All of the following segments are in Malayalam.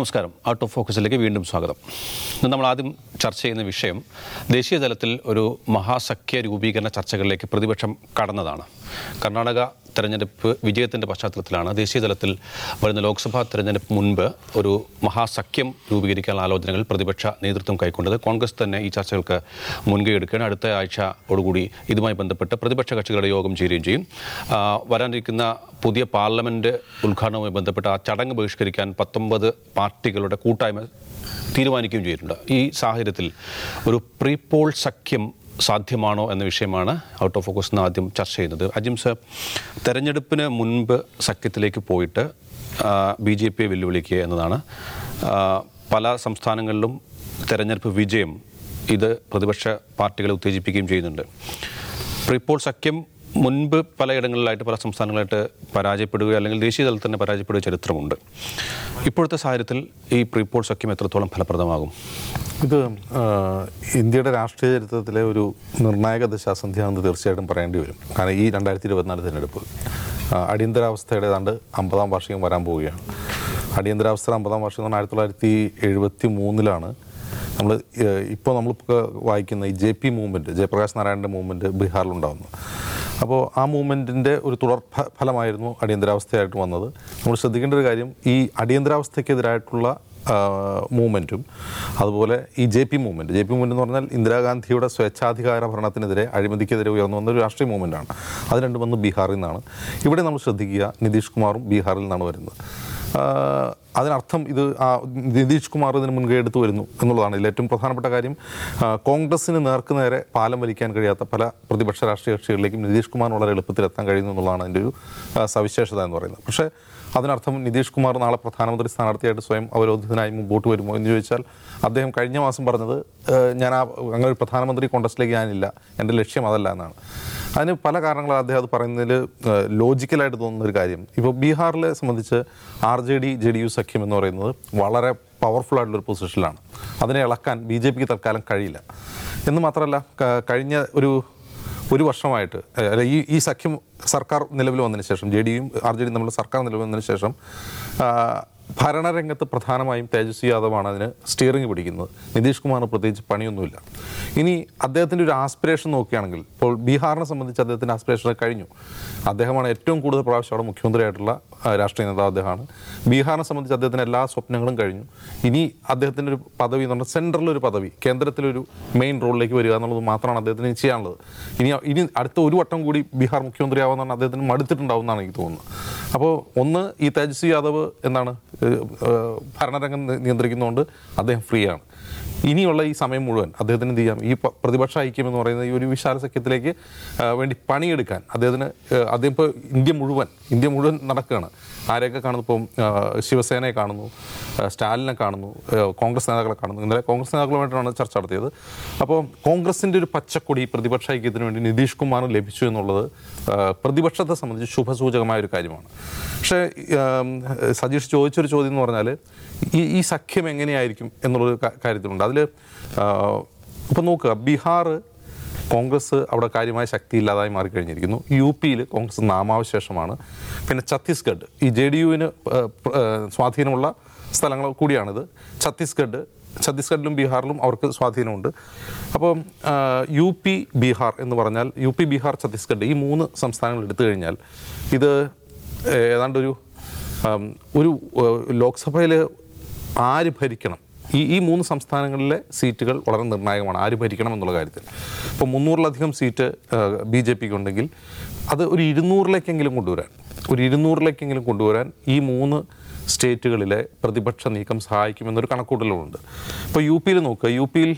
നമസ്കാരം. ഔട്ട് ഓഫ് ഫോക്കസിലേക്ക് വീണ്ടും സ്വാഗതം. ഇന്ന് നമ്മൾ ആദ്യം ചർച്ച ചെയ്യുന്ന വിഷയം ദേശീയ തലത്തിൽ ഒരു മഹാസഖ്യ രൂപീകരണ ചർച്ചകളിലേക്ക് പ്രതിപക്ഷം കടന്നതാണ്. കർണാടക തെരഞ്ഞെടുപ്പ് വിജയത്തിന്റെ പശ്ചാത്തലത്തിലാണ് ദേശീയ തലത്തിൽ വരുന്ന ലോക്സഭാ തെരഞ്ഞെടുപ്പ് മുൻപ് ഒരു മഹാസഖ്യം രൂപീകരിക്കാനുള്ള ആലോചനകൾ പ്രതിപക്ഷ നേതൃത്വം കൈക്കൊണ്ടത്. കോൺഗ്രസ് തന്നെ ഈ ചർച്ചകൾക്ക് മുൻകൈ എടുക്കുകയാണ്. അടുത്ത ആഴ്ചയോടുകൂടി ഇതുമായി ബന്ധപ്പെട്ട് പ്രതിപക്ഷ കക്ഷികളുടെ യോഗം ചേരുകയും ചെയ്യും. വരാനിരിക്കുന്ന പുതിയ പാർലമെന്റ് ഉദ്ഘാടനവുമായി ബന്ധപ്പെട്ട് ആ ചടങ്ങ് ബഹിഷ്കരിക്കാൻ പത്തൊമ്പത് പാർട്ടികളുടെ കൂട്ടായ്മ തീരുമാനിക്കുകയും ചെയ്തിട്ടുണ്ട്. ഈ സാഹചര്യത്തിൽ ഒരു പ്രീപോൾ സഖ്യം സാധ്യമാണോ എന്ന വിഷയമാണ് ഔട്ട് ഓഫ് ഫോക്കസ് എന്ന് ആദ്യം ചർച്ച ചെയ്യുന്നത്. അജിം സർ തെരഞ്ഞെടുപ്പിന് മുൻപ് സഖ്യത്തിലേക്ക് പോയിട്ട് ബി ജെ പിയെ വെല്ലുവിളിക്കുക എന്നതാണ്. പല സംസ്ഥാനങ്ങളിലും തെരഞ്ഞെടുപ്പ് വിജയം ഇത് പ്രതിപക്ഷ പാർട്ടികളെ ഉത്തേജിപ്പിക്കുകയും ചെയ്യുന്നുണ്ട്. ഇപ്പോൾ സഖ്യം മുൻപ് പലയിടങ്ങളിലായിട്ട് പല സംസ്ഥാനങ്ങളായിട്ട് പരാജയപ്പെടുകയോ അല്ലെങ്കിൽ ദേശീയ തലത്തിൽ തന്നെ പരാജയപ്പെടുക ചരിത്രമുണ്ട്. ഇപ്പോഴത്തെ സാഹചര്യത്തിൽ ഈ പ്രീപോൾ സഖ്യം എത്രത്തോളം ഫലപ്രദമാകും? ഇത് ഇന്ത്യയുടെ രാഷ്ട്രീയ ചരിത്രത്തിലെ ഒരു നിർണായക ദശാസന്ധിയാണെന്ന് തീർച്ചയായിട്ടും പറയേണ്ടി വരും. കാരണം ഈ രണ്ടായിരത്തി ഇരുപത്തിനാല് തിരഞ്ഞെടുപ്പ് അടിയന്തരാവസ്ഥയുടേതാണ്ട് അമ്പതാം വാർഷികം വരാൻ പോവുകയാണ്. അടിയന്തരാവസ്ഥ അമ്പതാം വാർഷികം ആയിരത്തി തൊള്ളായിരത്തി എഴുപത്തി മൂന്നിലാണ് നമ്മൾ ഇപ്പോൾ നമ്മൾ വായിക്കുന്ന ഈ ജെ പി മൂവ്മെന്റ് ജയപ്രകാശ് നാരായണന്റെ മൂവ്മെന്റ് അപ്പോൾ ആ മൂവ്മെന്റിന്റെ ഒരു തുടർ ഫലമായിരുന്നു അടിയന്തരാവസ്ഥയായിട്ട് വന്നത്. നമ്മൾ ശ്രദ്ധിക്കേണ്ട ഒരു കാര്യം ഈ അടിയന്തരാവസ്ഥയ്ക്കെതിരായിട്ടുള്ള മൂവ്മെന്റും അതുപോലെ ഈ J P movement J P movement എന്ന് പറഞ്ഞാൽ ഇന്ദിരാഗാന്ധിയുടെ സ്വേച്ഛാധികാര ഭരണത്തിനെതിരെ അഴിമതിക്കെതിരെ ഉയർന്നു വന്ന ഒരു രാഷ്ട്രീയ മൂവ്മെന്റാണ് അത് രണ്ടും വന്ന് ബീഹാറിൽ നിന്നാണ്. ഇവിടെ നമ്മൾ ശ്രദ്ധിക്കുക നിതീഷ് കുമാറും ബീഹാറിൽ നിന്നാണ് വരുന്നത്. അതിനർത്ഥം ഇത് നിതീഷ് കുമാർ ഇതിന് മുൻകൈ എടുത്ത് വരുന്നു എന്നുള്ളതാണ്. ഇതിൽ ഏറ്റവും പ്രധാനപ്പെട്ട കാര്യം കോൺഗ്രസിന് നേർക്ക് നേരെ പാലം വലിക്കാൻ കഴിയാത്ത പല പ്രതിപക്ഷ രാഷ്ട്രീയ കക്ഷികളിലേക്കും നിതീഷ് കുമാർ വളരെ എളുപ്പത്തിൽ എത്താൻ കഴിയുന്നു എന്നുള്ളതാണ് അതിന്റെ ഒരു സവിശേഷത എന്ന് പറയുന്നത്. പക്ഷേ അതിനർത്ഥം നിതീഷ് കുമാർ നാളെ പ്രധാനമന്ത്രി സ്ഥാനാർത്ഥിയായിട്ട് സ്വയം അവരോധിതനായി മുമ്പോട്ട് വരുമോ എന്ന് ചോദിച്ചാൽ അദ്ദേഹം കഴിഞ്ഞ മാസം പറഞ്ഞത് ഞാൻ ആ അങ്ങനെ പ്രധാനമന്ത്രി കോൺഗ്രസിലേക്ക് ഞാനില്ല. എന്റെ ലക്ഷ്യം അതല്ല എന്നാണ്. അതിന് പല കാരണങ്ങളാണ് അദ്ദേഹം അത് പറയുന്നതിൽ ലോജിക്കലായിട്ട് തോന്നുന്ന ഒരു കാര്യം. ഇപ്പോൾ ബീഹാറിലെ സംബന്ധിച്ച് R J D J D U സഖ്യം എന്ന് പറയുന്നത് വളരെ പവർഫുൾ ആയിട്ടുള്ളൊരു പൊസിഷനിലാണ് അതിനെ ഇളക്കാൻ ബി ജെ പിക്ക് തൽക്കാലം കഴിയില്ല. എന്ന് മാത്രമല്ല കഴിഞ്ഞ ഒരു ഒരു വർഷമായിട്ട് അല്ല ഈ ഈ സഖ്യം സർക്കാർ നിലവിൽ വന്നതിന് ശേഷം ജെ ഡിയും ആർ ജെ ഡിയും തമ്മിലുള്ള സർക്കാർ നിലവിൽ വന്നതിന് ശേഷം ഭരണരംഗത്ത് പ്രധാനമായും തേജസ്വി യാദവാണ് അതിന് സ്റ്റിയറിംഗ് പിടിക്കുന്നത്. നിതീഷ് കുമാറിന് പ്രത്യേകിച്ച് പണിയൊന്നുമില്ല. ഇനി അദ്ദേഹത്തിന്റെ ഒരു ആസ്പിറേഷൻ നോക്കുകയാണെങ്കിൽ ഇപ്പോൾ ബീഹാറിനെ സംബന്ധിച്ച് അദ്ദേഹത്തിന്റെ ആസ്പിറേഷൻ കഴിഞ്ഞു. അദ്ദേഹമാണ് ഏറ്റവും കൂടുതൽ പ്രാവശ്യം അവിടെ മുഖ്യമന്ത്രിയായിട്ടുള്ള രാഷ്ട്രീയ നേതാവ് അദ്ദേഹമാണ്. ബീഹാറിനെ സംബന്ധിച്ച് അദ്ദേഹത്തിന്റെ എല്ലാ സ്വപ്നങ്ങളും കഴിഞ്ഞു. ഇനി അദ്ദേഹത്തിന്റെ ഒരു പദവി എന്ന് പറഞ്ഞാൽ സെൻട്രലൊരു പദവി കേന്ദ്രത്തിലൊരു മെയിൻ റോളിലേക്ക് വരിക എന്നുള്ളത് മാത്രമാണ് അദ്ദേഹത്തിന് ചെയ്യാനുള്ളത്. ഇനി ഇനി അടുത്ത ഒരു വട്ടം കൂടി ബീഹാർ മുഖ്യമന്ത്രിയാവുന്നതാണ് അദ്ദേഹത്തിന് മടുത്തിട്ടുണ്ടാവുന്നതാണ് എനിക്ക് തോന്നുന്നത്. അപ്പോൾ ഒന്ന് ഈ തേജസ്വി യാദവ് എന്താണ്? ഭരണരംഗം നിയന്ത്രിക്കുന്നതുകൊണ്ട് അദ്ദേഹം ഫ്രീ ആണ് ഇനിയുള്ള ഈ സമയം മുഴുവൻ അദ്ദേഹത്തിന് എന്ത് ചെയ്യാം? ഈ പ്രതിപക്ഷ ഐക്യം എന്ന് പറയുന്ന ഈ ഒരു വിശാല സഖ്യത്തിലേക്ക് വേണ്ടി പണിയെടുക്കാൻ അദ്ദേഹത്തിന് അദ്ദേഹം ഇപ്പോൾ ഇന്ത്യ മുഴുവൻ ഇന്ത്യ മുഴുവൻ നടക്കുകയാണ്. ആരെയൊക്കെ കാണുന്നു? ഇപ്പം ശിവസേനയെ കാണുന്നു സ്റ്റാലിനെ കാണുന്നു കോൺഗ്രസ് നേതാക്കളെ കാണുന്നു. ഇന്നലെ കോൺഗ്രസ് നേതാക്കളുമായിട്ടാണ് ചർച്ച നടത്തിയത്. അപ്പോൾ കോൺഗ്രസിന്റെ ഒരു പച്ചക്കൊടി പ്രതിപക്ഷ ഐക്യത്തിന് വേണ്ടി നിതീഷ് കുമാറിന് ലഭിച്ചു എന്നുള്ളത് പ്രതിപക്ഷത്തെ സംബന്ധിച്ച് ശുഭസൂചകമായ ഒരു കാര്യമാണ്. പക്ഷേ സജീഷ് ചോദിച്ചൊരു ചോദ്യം എന്ന് പറഞ്ഞാൽ ഈ ഈ സഖ്യം എങ്ങനെയായിരിക്കും എന്നുള്ളൊരു കാര്യത്തിലുണ്ട്. അതിൽ ഇപ്പം നോക്കുക ബീഹാർ കോൺഗ്രസ് അവിടെ കാര്യമായ ശക്തി ഇല്ലാതായി മാറിക്കഴിഞ്ഞിരിക്കുന്നു. യു പിയിൽ കോൺഗ്രസ് നാമാവശേഷമാണ്. പിന്നെ ഛത്തീസ്ഗഡ് ഈ ജെ ഡി യുവിന് സ്വാധീനമുള്ള സ്ഥലങ്ങൾ കൂടിയാണിത്. ഛത്തീസ്ഗഡ് ഛത്തീസ്ഗഡിലും ബീഹാറിലും അവർക്ക് സ്വാധീനമുണ്ട്. അപ്പോൾ യു പി ബീഹാർ എന്ന് പറഞ്ഞാൽ യു പി ബീഹാർ ഛത്തീസ്ഗഡ് ഈ മൂന്ന് സംസ്ഥാനങ്ങൾ എടുത്തു കഴിഞ്ഞാൽ ഇത് ഏതാണ്ടൊരു ഒരു ലോക്സഭയിൽ ആര് ഭരിക്കണം? ഈ ഈ മൂന്ന് സംസ്ഥാനങ്ങളിലെ സീറ്റുകൾ വളരെ നിർണായകമാണ്. ആര് ഭരിക്കണം എന്നുള്ള കാര്യത്തിൽ. ഇപ്പോൾ മുന്നൂറിലധികം സീറ്റ് ബി ജെ പിക്ക് ഉണ്ടെങ്കിൽ അത് ഒരു ഇരുന്നൂറിലേക്കെങ്കിലും കൊണ്ടുവരാൻ ഒരു ഇരുന്നൂറിലേക്കെങ്കിലും കൊണ്ടുവരാൻ ഈ മൂന്ന് സ്റ്റേറ്റുകളിലെ പ്രതിപക്ഷ നീക്കം സഹായിക്കുമെന്നൊരു കണക്കൂട്ടലുണ്ട് ഇപ്പോൾ യു പിയിൽ നോക്കുക യു പിയിൽ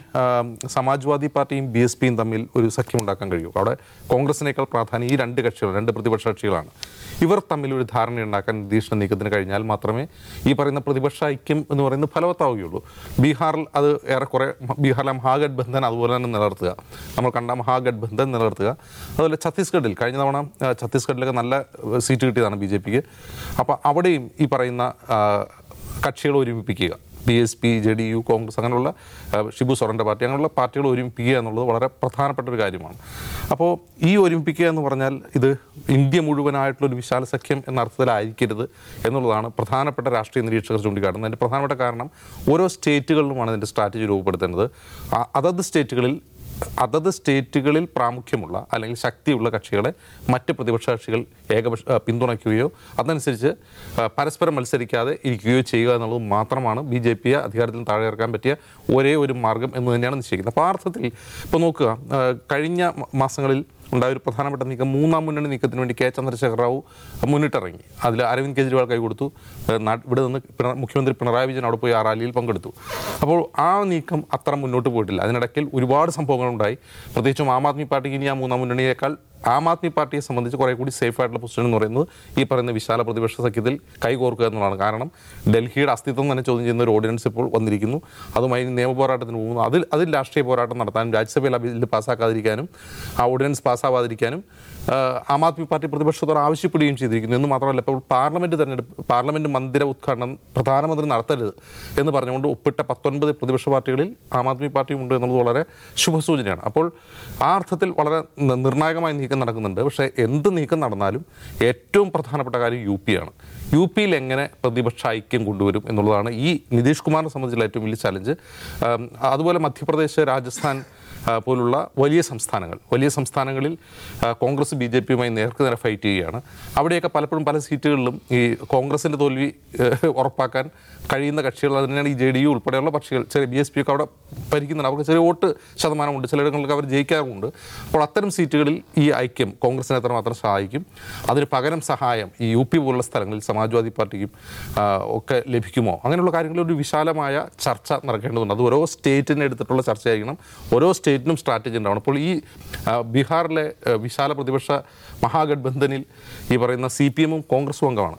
സമാജ്വാദി പാർട്ടിയും ബി എസ് പിയും തമ്മിൽ ഒരു സഖ്യം ഉണ്ടാക്കാൻ കഴിയും. അവിടെ കോൺഗ്രസിനേക്കാൾ പ്രാധാന്യം ഈ രണ്ട് കക്ഷികൾ രണ്ട് പ്രതിപക്ഷ കക്ഷികളാണ്. ഇവർ തമ്മിൽ ഒരു ധാരണ ഉണ്ടാക്കാൻ നിതീഷിന് നീക്കത്തിന് കഴിഞ്ഞാൽ മാത്രമേ ഈ പറയുന്ന പ്രതിപക്ഷ ഐക്യം എന്ന് പറയുന്നത് ഫലവത്താവുകയുള്ളൂ. ബീഹാറിൽ അത് ഏറെക്കുറെ ബീഹാറിലെ മഹാഗഡ്ബന്ധൻ അതുപോലെ തന്നെ നിലനിർത്തുക. നമ്മൾ കണ്ട മഹാഗഡ്ബന്ധൻ നിലനിർത്തുക. അതുപോലെ ഛത്തീസ്ഗഡിൽ കഴിഞ്ഞ തവണ ഛത്തീസ്ഗഡിലൊക്കെ നല്ല സീറ്റ് കിട്ടിയതാണ് ബി ജെ പിക്ക്. അപ്പോൾ അവിടെയും ഈ പറയുന്ന കക്ഷികൾ ഒരുമിപ്പിക്കുക. B S P J D U Congress അങ്ങനെയുള്ള ഷിബു സോറന്റെ പാർട്ടി അങ്ങനെയുള്ള പാർട്ടികൾ ഒരുമിപ്പിക്കുക എന്നുള്ളത് വളരെ പ്രധാനപ്പെട്ട ഒരു കാര്യമാണ്. അപ്പോൾ ഈ ഒരുമിപ്പിക്കുക എന്ന് പറഞ്ഞാൽ ഇത് ഇന്ത്യ മുഴുവനായിട്ടുള്ള ഒരു വിശാല സഖ്യം എന്ന അർത്ഥത്തിലായിരിക്കരുത് എന്നുള്ളതാണ് പ്രധാനപ്പെട്ട രാഷ്ട്രീയ നിരീക്ഷകർ ചൂണ്ടിക്കാട്ടുന്നത്. അതിന്റെ പ്രധാനപ്പെട്ട കാരണം ഓരോ സ്റ്റേറ്റുകളിലുമാണ് ഇതിന്റെ സ്ട്രാറ്റജി രൂപപ്പെടുത്തേണ്ടത്. അതത് സ്റ്റേറ്റുകളിൽ അതത് സ്റ്റേറ്റുകളിൽ പ്രാമുഖ്യമുള്ള അല്ലെങ്കിൽ ശക്തിയുള്ള കക്ഷികളെ മറ്റ് പ്രതിപക്ഷ കക്ഷികൾ ഏകപക്ഷ പിന്തുണയ്ക്കുകയോ അതനുസരിച്ച് പരസ്പരം മത്സരിക്കാതെ ഇരിക്കുകയോ ചെയ്യുക എന്നുള്ളത് മാത്രമാണ് ബി ജെ പിയെ അധികാരത്തിൽ താഴെ ഇറക്കാൻ പറ്റിയ ഒരേ ഒരു മാർഗം എന്ന് തന്നെയാണ് നിശ്ചയിക്കുന്നത്. അപ്പോൾ ആ അർത്ഥത്തിൽ ഇപ്പോൾ നോക്കുക കഴിഞ്ഞ മാസങ്ങളിൽ ഉണ്ടായ ഒരു പ്രധാനപ്പെട്ട നീക്കം. മൂന്നാം മുന്നണി നീക്കത്തിന് വേണ്ടി കെ ചന്ദ്രശേഖർ റാവു മുന്നിട്ടിറങ്ങി. അതിൽ അരവിന്ദ് കെജ്രിവാൾ കൈ കൊടുത്തു. ഇവിടെ നിന്ന് മുഖ്യമന്ത്രി പിണറായി വിജയൻ അവിടെ പോയി ആ റാലിയിൽ പങ്കെടുത്തു. അപ്പോൾ ആ നീക്കം അത്ര മുന്നോട്ട് പോയിട്ടില്ല. അതിനിടയ്ക്കിൽ ഒരുപാട് സംഭവങ്ങളുണ്ടായി. പ്രത്യേകിച്ചും ആം ആദ്മി പാർട്ടിക്ക് ഇനി ആ മൂന്നാം മുന്നണിയേക്കാൾ ആം ആദ്മി പാർട്ടിയെ സംബന്ധിച്ച് കുറേ കൂടി സേഫ് ആയിട്ടുള്ള പൊസിഷൻ എന്ന് പറയുന്നത് ഈ പറയുന്ന വിശാല പ്രതിപക്ഷ സഖ്യത്തിൽ കൈകോർക്കുക എന്നുള്ളതാണ്. കാരണം ഡൽഹിയുടെ അസ്തിത്വം തന്നെ ചോദ്യം ചെയ്യുന്ന ഒരു ഓർഡിനൻസ് ഇപ്പോൾ വന്നിരിക്കുന്നു. അതുമായി നിയമ പോരാട്ടത്തിന് പോകുന്നു. അതിൽ അതിൽ രാഷ്ട്രീയ പോരാട്ടം നടത്താനും രാജ്യസഭയിൽ ആ ബില്ല് പാസ്സാക്കാതിരിക്കാനും ആ ഓർഡിനൻസ് പാസ്സാവാതിരിക്കാനും ആ, ആദ്മി പാർട്ടി പ്രതിപക്ഷത്തോട് ആവശ്യപ്പെടുകയും ചെയ്തിരിക്കുന്നു. എന്ന് മാത്രമല്ല ഇപ്പോൾ പാർലമെന്റ് തെരഞ്ഞെടുപ്പ് പാർലമെന്റ് മന്ദിര ഉദ്ഘാടനം പ്രധാനമന്ത്രി നടത്തരുത് എന്ന് പറഞ്ഞുകൊണ്ട് ഒപ്പിട്ട പത്തൊൻപത് പ്രതിപക്ഷ പാർട്ടികളിൽ ആം ആദ്മി പാർട്ടിയും ഉണ്ട് എന്നുള്ളത് വളരെ ശുഭസൂചനയാണ്. അപ്പോൾ ആ അർത്ഥത്തിൽ വളരെ നിർണായകമായ നീക്കം നടക്കുന്നുണ്ട്. പക്ഷേ എന്ത് നീക്കം നടന്നാലും ഏറ്റവും പ്രധാനപ്പെട്ട കാര്യം യു പി ആണ്. യു പിയിൽ എങ്ങനെ പ്രതിപക്ഷ ഐക്യം കൊണ്ടുവരും എന്നുള്ളതാണ് ഈ നിതീഷ് കുമാറിനെ സംബന്ധിച്ചുള്ള ഏറ്റവും വലിയ ചലഞ്ച് അതുപോലെ മധ്യപ്രദേശ് രാജസ്ഥാൻ പോലുള്ള വലിയ സംസ്ഥാനങ്ങൾ വലിയ സംസ്ഥാനങ്ങളിൽ കോൺഗ്രസ് ബി ജെ പിയുമായി നേർക്ക് നേരെ ഫൈറ്റ് ചെയ്യുകയാണ്. അവിടെയൊക്കെ പലപ്പോഴും പല സീറ്റുകളിലും ഈ കോൺഗ്രസിന്റെ തോൽവി ഉറപ്പാക്കാൻ കഴിയുന്ന കക്ഷികൾ അത് തന്നെയാണ് ഈ ജെ ഡി യു ഉൾപ്പെടെയുള്ള പക്ഷികൾ. ചെറിയ ബി എസ് പി ഒക്കെ അവിടെ ഭരിക്കുന്നുണ്ട്. അവർക്ക് ചെറിയ വോട്ട് ശതമാനമുണ്ട്. ചിലയിടങ്ങളിലൊക്കെ അവർ ജയിക്കാറുണ്ട് അപ്പോൾ അത്തരം സീറ്റുകളിൽ ഈ ഐക്യം കോൺഗ്രസിനെ എത്രമാത്രം സഹായിക്കും? അതിന് പകരം സഹായം ഈ യു പി പോലുള്ള സ്ഥലങ്ങളിൽ സമാജ്വാദി പാർട്ടിക്കും ഒക്കെ ലഭിക്കുമോ? അങ്ങനെയുള്ള കാര്യങ്ങളിൽ ഒരു വിശാലമായ ചർച്ച നടക്കേണ്ടതുണ്ട്. അത് ഓരോ സ്റ്റേറ്റിനെ എടുത്തിട്ടുള്ള ചർച്ചയായിരിക്കണം. ഓരോ സ്റ്റേറ്റിനും സ്ട്രാറ്റജി ഉണ്ടാവണം. അപ്പോൾ ഈ ബീഹാറിലെ വിശാല പ്രതിപക്ഷ മഹാഗഡ്ബന്ധനിൽ ഈ പറയുന്ന സി പി എമ്മും കോൺഗ്രസും അംഗമാണ്.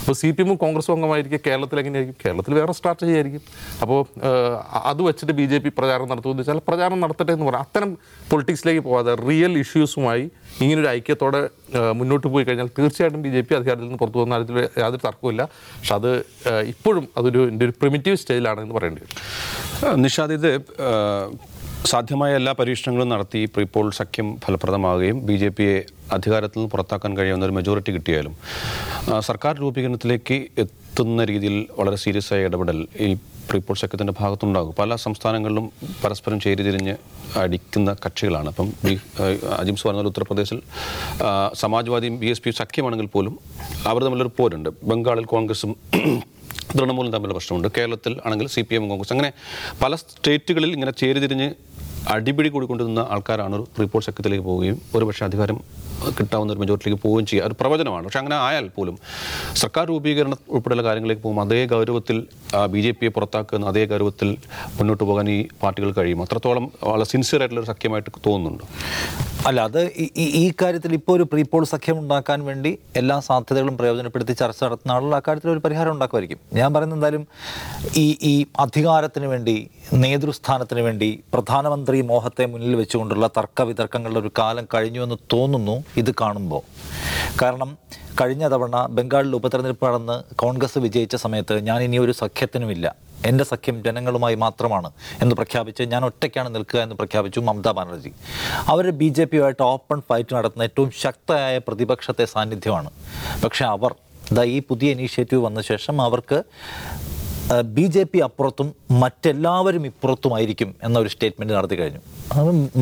അപ്പോൾ സി പി എമ്മും കോൺഗ്രസും അംഗമായിരിക്കും കേരളത്തിൽ എങ്ങനെയായിരിക്കും? കേരളത്തിൽ വേറെ സ്ട്രാറ്റജി ആയിരിക്കും. അപ്പോൾ അത് വെച്ചിട്ട് ബി ജെ പി പ്രചാരണം നടത്തുമെന്ന് വെച്ചാൽ പ്രചാരണം നടത്തട്ടെ എന്ന് പറയാം. അത്തരം പൊളിറ്റിക്സിലേക്ക് പോകാതെ റിയൽ ഇഷ്യൂസുമായി ഇങ്ങനൊരു ഐക്യത്തോടെ മുന്നോട്ട് പോയി കഴിഞ്ഞാൽ തീർച്ചയായിട്ടും ബി ജെ പി അധികാരത്തിൽ നിന്ന് പുറത്തു പോകുന്ന കാര്യത്തിൽ യാതൊരു തർക്കമില്ല പക്ഷെ അത് ഇപ്പോഴും അതൊരു എന്റെ ഒരു പ്രിമിറ്റീവ് സ്റ്റേജിലാണ് എന്ന് പറയേണ്ടി വരും. നിഷാദ് ഇത് സാധ്യമായ എല്ലാ പരീക്ഷണങ്ങളും നടത്തി പ്രീപോൾ സഖ്യം ഫലപ്രദമാവുകയും ബി ജെ പിയെ അധികാരത്തിൽ നിന്ന് പുറത്താക്കാൻ കഴിയുന്ന ഒരു മെജോറിറ്റി കിട്ടിയാലും സർക്കാർ രൂപീകരണത്തിലേക്ക് എത്തുന്ന രീതിയിൽ വളരെ സീരിയസ് ആയ ഇടപെടൽ ഈ പ്രീപോൾ സഖ്യത്തിന്റെ ഭാഗത്തുണ്ടാകും. പല സംസ്ഥാനങ്ങളിലും പരസ്പരം ചേരിതിരിഞ്ഞ് അടിക്കുന്ന കക്ഷികളാണ്. അപ്പം ബി അജിംസ് പറഞ്ഞ ഉത്തർപ്രദേശിൽ സമാജ്വാദിയും ബി എസ് പിയും സഖ്യമാണെങ്കിൽ പോലും അവർ തമ്മിലൊരു പോരുണ്ട്. ബംഗാളിൽ കോൺഗ്രസും തൃണമൂലും തമ്മിലുള്ള പ്രശ്നമുണ്ട്. കേരളത്തിൽ ആണെങ്കിൽ സി പി എം കോൺഗ്രസ് അങ്ങനെ പല സ്റ്റേറ്റുകളിൽ ഇങ്ങനെ ചേരിതിരിഞ്ഞ് അടിപിടി കൂടിക്കൊണ്ടിരുന്ന ആൾക്കാരാണ് ഒരു പ്രീപോൾ സഖ്യത്തിലേക്ക് പോവുകയും ഒരുപക്ഷെ അധികാരം കിട്ടാവുന്ന ഒരു മെജോറിറ്റിയിലേക്ക് പോവുകയും ചെയ്യുക. ഒരു പ്രവചനമാണ്. പക്ഷെ അങ്ങനെ ആയാൽ പോലും സർക്കാർ രൂപീകരണം ഉൾപ്പെടെയുള്ള കാര്യങ്ങളിലേക്ക് പോകുമ്പോൾ അതേ ഗൗരവത്തിൽ ബി ജെ പിയെ പുറത്താക്കുന്ന അതേ ഗൗരവത്തിൽ മുന്നോട്ട് പോകാൻ ഈ പാർട്ടികൾ കഴിയും. അത്രത്തോളം വളരെ സിൻസിയർ ആയിട്ടുള്ള ഒരു സഖ്യമായിട്ട് തോന്നുന്നുണ്ട്. അല്ല അത് ഈ കാര്യത്തിൽ ഇപ്പോൾ ഒരു പ്രീപോൾ സഖ്യം ഉണ്ടാക്കാൻ വേണ്ടി എല്ലാ സാധ്യതകളും പ്രയോജനപ്പെടുത്തി ചർച്ച നടത്തുന്ന ആളുകൾ അക്കാര്യത്തിൽ ഒരു പരിഹാരം ഉണ്ടാക്കുമായിരിക്കും. ഞാൻ പറയുന്നത് എന്തായാലും ഈ ഈ അധികാരത്തിന് വേണ്ടി നേതൃസ്ഥാനത്തിന് വേണ്ടി പ്രധാനമന്ത്രി മോഹത്തെ മുന്നിൽ വെച്ചുകൊണ്ടുള്ള തർക്ക വിതർക്കങ്ങളുടെ ഒരു കാലം കഴിഞ്ഞു എന്ന് തോന്നുന്നു ഇത് കാണുമ്പോൾ കാരണം കഴിഞ്ഞ തവണ ബംഗാളിൽ ഉപതെരഞ്ഞെടുപ്പ് നടന്ന് കോൺഗ്രസ് വിജയിച്ച സമയത്ത് ഞാൻ ഇനി ഒരു സഖ്യത്തിനുമില്ല. എന്റെ സഖ്യം ജനങ്ങളുമായി മാത്രമാണ് എന്ന് പ്രഖ്യാപിച്ച് ഞാൻ ഒറ്റയ്ക്കാണ് നിൽക്കുക എന്ന് പ്രഖ്യാപിച്ചു മമതാ ബാനർജി. അവർ ബി ജെ പിയുമായിട്ട് ഓപ്പൺ ഫൈറ്റ് നടത്തുന്ന ഏറ്റവും ശക്തമായ പ്രതിപക്ഷത്തെ സാന്നിധ്യമാണ്. പക്ഷേ അവർ ഈ പുതിയ ഇനീഷ്യേറ്റീവ് വന്ന ശേഷം അവർക്ക് ബി ജെ പി അപ്പുറത്തും മറ്റെല്ലാവരും ഇപ്പുറത്തുമായിരിക്കും എന്നൊരു സ്റ്റേറ്റ്മെന്റ് നടത്തി കഴിഞ്ഞു.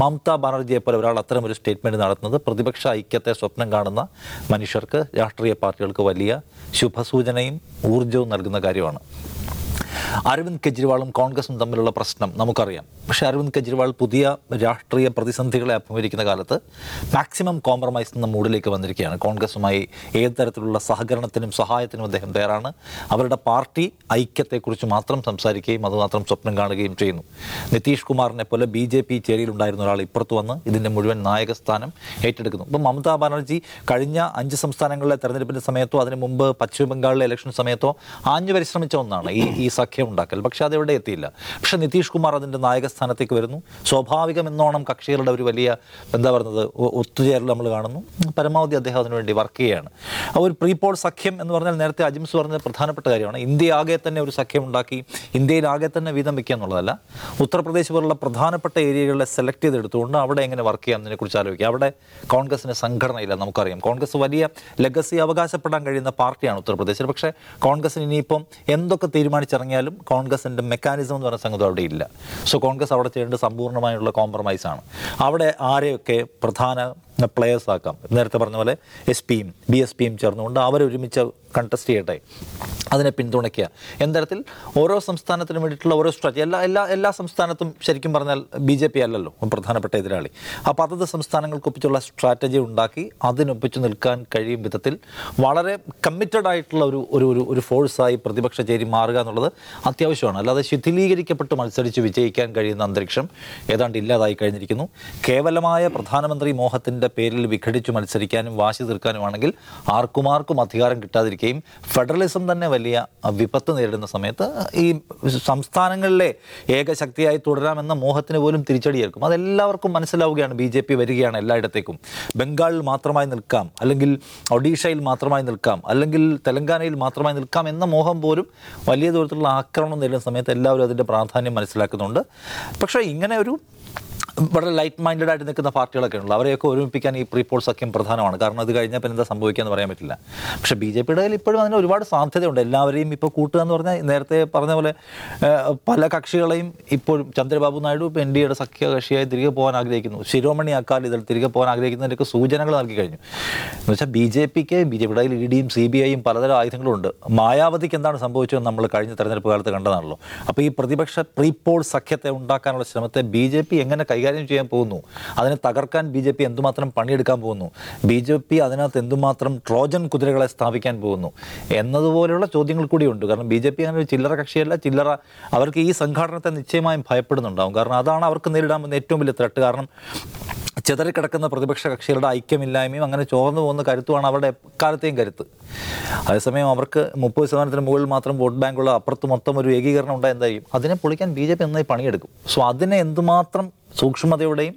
മമതാ ബാനർജിയെ പോലെ ഒരാൾ അത്തരം ഒരു സ്റ്റേറ്റ്മെന്റ് നടത്തുന്നത് പ്രതിപക്ഷ ഐക്യത്തെ സ്വപ്നം കാണുന്ന മനുഷ്യർക്ക് രാഷ്ട്രീയ പാർട്ടികൾക്ക് വലിയ ശുഭസൂചനയും ഊർജവും നൽകുന്ന കാര്യമാണ്. അരവിന്ദ് കെജ്രിവാളും കോൺഗ്രസും തമ്മിലുള്ള പ്രശ്നം നമുക്കറിയാം. പക്ഷേ അരവിന്ദ് കെജ്രിവാൾ പുതിയ രാഷ്ട്രീയ പ്രതിസന്ധികളെ അഭിമുഖീകരിക്കുന്ന കാലത്ത് മാക്സിമം കോംപ്രമൈസ് എന്ന മൂഡിലേക്ക് വന്നിരിക്കുകയാണ്. കോൺഗ്രസുമായി ഏത് തരത്തിലുള്ള സഹകരണത്തിനും സഹായത്തിനും അദ്ദേഹം തയ്യാറാണ്. അവരുടെ പാർട്ടി ഐക്യത്തെക്കുറിച്ച് മാത്രം സംസാരിക്കുകയും അതുമാത്രം സ്വപ്നം കാണുകയും ചെയ്യുന്നു. നിതീഷ് കുമാറിനെ പോലെ ബി ജെ പി ചേരിയിലുണ്ടായിരുന്ന ഒരാൾ ഇപ്പുറത്ത് വന്ന് ഇതിന്റെ മുഴുവൻ നായകസ്ഥാനം ഏറ്റെടുക്കുന്നു. ഇപ്പം മമതാ ബാനർജി കഴിഞ്ഞ അഞ്ച് സംസ്ഥാനങ്ങളിലെ തെരഞ്ഞെടുപ്പിന്റെ സമയത്തോ അതിന് മുമ്പ് പശ്ചിമ ബംഗാളിലെ ഇലക്ഷൻ സമയത്തോ ആഞ്ഞു പരിശ്രമിച്ച ഒന്നാണ്. ഈ ഈ സഖ്യം സഖ്യം ഉണ്ടാക്കൽ. പക്ഷേ അതെവിടെ എത്തിയില്ല. പക്ഷെ നിതീഷ് കുമാർ അതിന്റെ നായകസ്ഥാനത്തേക്ക് വരുന്നു. സ്വാഭാവികമെന്നോണം കക്ഷികളുടെ ഒരു വലിയ എന്താ പറയുന്നത് ഒത്തുചേരൽ നമ്മൾ കാണുന്നു. പരമാവധി അദ്ദേഹം അതിനുവേണ്ടി വർക്ക് ചെയ്യുകയാണ്. ആ ഒരു പ്രീപോൾ സഖ്യം എന്ന് പറഞ്ഞാൽ നേരത്തെ അജിംസ് പറഞ്ഞ പ്രധാനപ്പെട്ട കാര്യമാണ്. ഇന്ത്യ ആകെ തന്നെ ഒരു സഖ്യം ഉണ്ടാക്കി ഇന്ത്യയിൽ ആകെ തന്നെ വീതം വയ്ക്കുക എന്നുള്ളതല്ല. ഉത്തർപ്രദേശ് പോലുള്ള പ്രധാനപ്പെട്ട ഏരിയകളെ സെലക്ട് ചെയ്തെടുത്തുകൊണ്ട് അവിടെ എങ്ങനെ വർക്ക് ചെയ്യാം കുറിച്ച് ആലോചിക്കുക അവിടെ കോൺഗ്രസിന് സംഘടനയില്ല നമുക്കറിയാം. കോൺഗ്രസ് വലിയ ലെഗസി അവകാശപ്പെടാൻ കഴിയുന്ന പാർട്ടിയാണ് ഉത്തർപ്രദേശിൽ. പക്ഷേ കോൺഗ്രസിന് ഇനിയിപ്പം എന്തൊക്കെ തീരുമാനിച്ചിറങ്ങിയാലും കോൺഗ്രസിന്റെ മെക്കാനിസം എന്ന് പറയുന്ന സംഗതി അവിടെ ഇല്ല. സോ കോൺഗ്രസ് അവിടെ ചെയ്യേണ്ടത് സമ്പൂർണമായുള്ള കോംപ്രമൈസാണ് അവിടെ ആരെയൊക്കെ പ്രധാന പ്ലെയേഴ്സ് ആക്കാം. നേരത്തെ പറഞ്ഞ പോലെ എസ് പിയും ബി എസ് പിയും ചേർന്നുകൊണ്ട് അവരൊരുമിച്ച് കണ്ടസ്റ്റ് ചെയ്യട്ടെ. അതിനെ പിന്തുണയ്ക്കുക. എന്തരത്തിൽ ഓരോ സംസ്ഥാനത്തിനും വേണ്ടിയിട്ടുള്ള ഓരോ സ്ട്രാറ്റജി എല്ലാ എല്ലാ എല്ലാ സംസ്ഥാനത്തും ശരിക്കും പറഞ്ഞാൽ ബി ജെ പി അല്ലല്ലോ പ്രധാനപ്പെട്ട എതിരാളി. അപ്പോൾ അതത് സംസ്ഥാനങ്ങൾക്കൊപ്പിച്ചുള്ള സ്ട്രാറ്റജി ഉണ്ടാക്കി അതിനൊപ്പിച്ച് നിൽക്കാൻ കഴിയും വിധത്തിൽ വളരെ കമ്മിറ്റഡ് ആയിട്ടുള്ള ഒരു ഒരു ഒരു ഒരു ഫോഴ്സായി പ്രതിപക്ഷ ചേരി മാറുക എന്നുള്ളത് അത്യാവശ്യമാണ്. അല്ലാതെ ശിഥിലീകരിക്കപ്പെട്ട് മത്സരിച്ച് വിജയിക്കാൻ കഴിയുന്ന അന്തരീക്ഷം ഏതാണ്ട് ഇല്ലാതായി കഴിഞ്ഞിരിക്കുന്നു. കേവലമായ പ്രധാനമന്ത്രി മോഹത്തിന്റെ പേരിൽ വിഘടിച്ചു മത്സരിക്കാനും വാശി തീർക്കാനുമാണെങ്കിൽ ആർക്കും ആർക്കും അധികാരം കിട്ടാതിരിക്കുകയും ഫെഡറലിസം തന്നെ വലിയ വിപത്ത് നേരിടുന്ന സമയത്ത് ഈ സംസ്ഥാനങ്ങളിലെ ഏകശക്തിയായി തുടരാമെന്ന മോഹത്തിന് പോലും തിരിച്ചടിയേൽക്കും. അതെല്ലാവർക്കും മനസ്സിലാവുകയാണ്. ബി ജെ പി വരികയാണ് എല്ലായിടത്തേക്കും. ബംഗാളിൽ മാത്രമായി നിൽക്കാം. അല്ലെങ്കിൽ ഒഡീഷയിൽ മാത്രമായി നിൽക്കാം. അല്ലെങ്കിൽ തെലങ്കാനയിൽ മാത്രമായി നിൽക്കാം എന്ന മോഹം പോലും വലിയ ദൂരത്തിലുള്ള ആക്രമണം നേരിടുന്ന സമയത്ത് എല്ലാവരും അതിന്റെ പ്രാധാന്യം മനസ്സിലാക്കുന്നുണ്ട്. പക്ഷേ ഇങ്ങനെ ഒരു വളരെ ലൈറ്റ് മൈൻഡഡ് ആയിട്ട് നിൽക്കുന്ന പാർട്ടികളൊക്കെ ഉള്ളൂ. അവരെയൊക്കെ ഒരുമിപ്പിക്കാൻ ഈ പ്രീപോൾ സഖ്യം പ്രധാനമാണ്. കാരണം അത് കഴിഞ്ഞാൽ പിന്നെ എന്താ സംഭവിക്കുക പറയാൻ പറ്റില്ല. പക്ഷെ ബി ജെ പിയുടെ കയ്യിൽ ഇപ്പോഴും അതിന് ഒരുപാട് സാധ്യതയുണ്ട്. എല്ലാവരെയും ഇപ്പോൾ കൂട്ടുക എന്ന് പറഞ്ഞാൽ നേരത്തെ പറഞ്ഞ പോലെ പല കക്ഷികളെയും ഇപ്പോഴും ചന്ദ്രബാബു നായിഡു ഇപ്പോൾ എൻ ഡി എയുടെ സഖ്യകക്ഷിയായി തിരികെ പോകാൻ ആഗ്രഹിക്കുന്നു. ശിരോമണി അക്കാലിതൾ തിരികെ പോകാൻ ആഗ്രഹിക്കുന്നതിന്റെയൊക്കെ സൂചനകൾ നൽകി കഴിഞ്ഞു. എന്ന് വെച്ചാൽ ബി ജെ പിക്ക് ബി ജെ പിയുടെ കയ്യിൽ ഇ ഡിയും സി ബി ഐയും പലതരം ആയുധങ്ങളും ഉണ്ട്. മായാവതിക്ക് എന്താണ് സംഭവിച്ചതെന്ന് നമ്മൾ കഴിഞ്ഞ തെരഞ്ഞെടുപ്പ് കാലത്ത് കണ്ടതാണല്ലോ. അപ്പോൾ ഈ പ്രതിപക്ഷ പ്രീപോൾ സഖ്യത്തെ ഉണ്ടാക്കാനുള്ള ശ്രമത്തെ ബി ജെ പി എങ്ങനെ കൈകാര്യം ചെയ്യാൻ പോകുന്നു. അതിനെ തകർക്കാൻ ബി ജെ പി എന്തുമാത്രം പണിയെടുക്കാൻ പോകുന്നു? ബി ജെ പി അതിനകത്ത് എന്തുമാത്രം ട്രോജൻ കുതിരകളെ സ്ഥാപിക്കാൻ പോകുന്നു? എന്നതുപോലെയുള്ള ചോദ്യങ്ങൾ കൂടിയുണ്ട്. കാരണം ബി ജെ പി അങ്ങനെ ഒരു ചില്ലറ കക്ഷിയല്ല. ചില്ലറ അവർക്ക് ഈ സംഘാടനത്തെ നിശ്ചയമായും ഭയപ്പെടുന്നുണ്ടാവും. കാരണം അതാണ് അവർക്ക് നേരിടാൻ ഏറ്റവും വലിയ ത്രട്ട് കാരണം ചിതറിക്കിടക്കുന്ന പ്രതിപക്ഷ കക്ഷികളുടെ ഐക്യമില്ലായ്മയും അങ്ങനെ ചോർന്നു പോകുന്ന കരുത്തുമാണ് അവരുടെ എക്കാലത്തെയും കരുത്ത്. അതേസമയം അവർക്ക് മുപ്പത് ശതമാനത്തിന് മുകളിൽ മാത്രം വോട്ട് ബാങ്കുള്ള അപ്പുറത്ത് മൊത്തം ഒരു ഏകീകരണം ഉണ്ടായി എന്തായിരിക്കും? അതിനെ പൊളിക്കാൻ ബി ജെ പി നന്നായി പണിയെടുക്കും. സോ അതിനെ എന്തുമാത്രം സൂക്ഷ്മതയോടെയും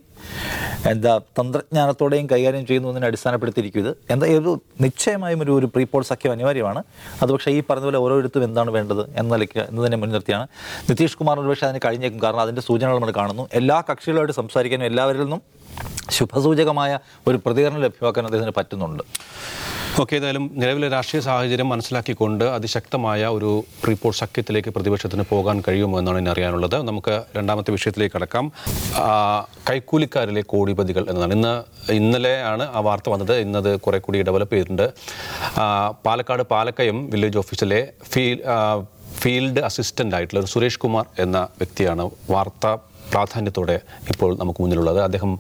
എന്താ തന്ത്രജ്ഞാനത്തോടെയും കൈകാര്യം ചെയ്യുന്നു എന്നതിനെ അടിസ്ഥാനപ്പെടുത്തിയിരിക്കും ഇത്. എന്താ ഒരു നിശ്ചയമായും ഒരു ഒരു പ്രീപോൾ സഖ്യം അനിവാര്യമാണ്. അത് പക്ഷേ ഈ പറഞ്ഞ പോലെ ഓരോരുത്തരും എന്താണ് വേണ്ടത് എന്ന നിലയ്ക്ക് എന്നതിനെ മുൻനിർത്തിയാണ്. നിതീഷ് കുമാർ ഒരുപക്ഷെ അതിന് കഴിഞ്ഞേക്കും. കാരണം അതിന്റെ സൂചനകൾ നമ്മൾ കാണുന്നു. എല്ലാ കക്ഷികളുമായിട്ട് സംസാരിക്കാനും എല്ലാവരിൽ നിന്നും ശുഭസൂചകമായ ഒരു പ്രതികരണം ലഭ്യമാക്കാൻ അദ്ദേഹത്തിന് പറ്റുന്നുണ്ട്. ഓക്കെ ഏതായാലും നിലവിലെ രാഷ്ട്രീയ സാഹചര്യം മനസ്സിലാക്കിക്കൊണ്ട് അതിശക്തമായ ഒരു റിപ്പോർട്ട് സഖ്യത്തിലേക്ക് പ്രതിപക്ഷത്തിന് പോകാൻ കഴിയുമോ എന്നാണ് ഇനി അറിയാനുള്ളത്. നമുക്ക് രണ്ടാമത്തെ വിഷയത്തിലേക്ക് കടക്കാം. കൈക്കൂലിക്കാരിലെ കോടിപതികൾ എന്നതാണ്. ഇന്ന് ഇന്നലെയാണ് ആ വാർത്ത വന്നത്. ഇന്നത് കുറെ കൂടി ഡെവലപ്പ് ചെയ്തിട്ടുണ്ട്. പാലക്കാട് പാലക്കയം വില്ലേജ് ഓഫീസിലെ ഫീൽ ഫീൽഡ് അസിസ്റ്റന്റ് ആയിട്ടുള്ള സുരേഷ് കുമാർ എന്ന വ്യക്തിയാണ് വാർത്ത പ്രാധാന്യത്തോടെ ഇപ്പോൾ നമുക്ക് മുന്നിലുള്ളത്. അദ്ദേഹം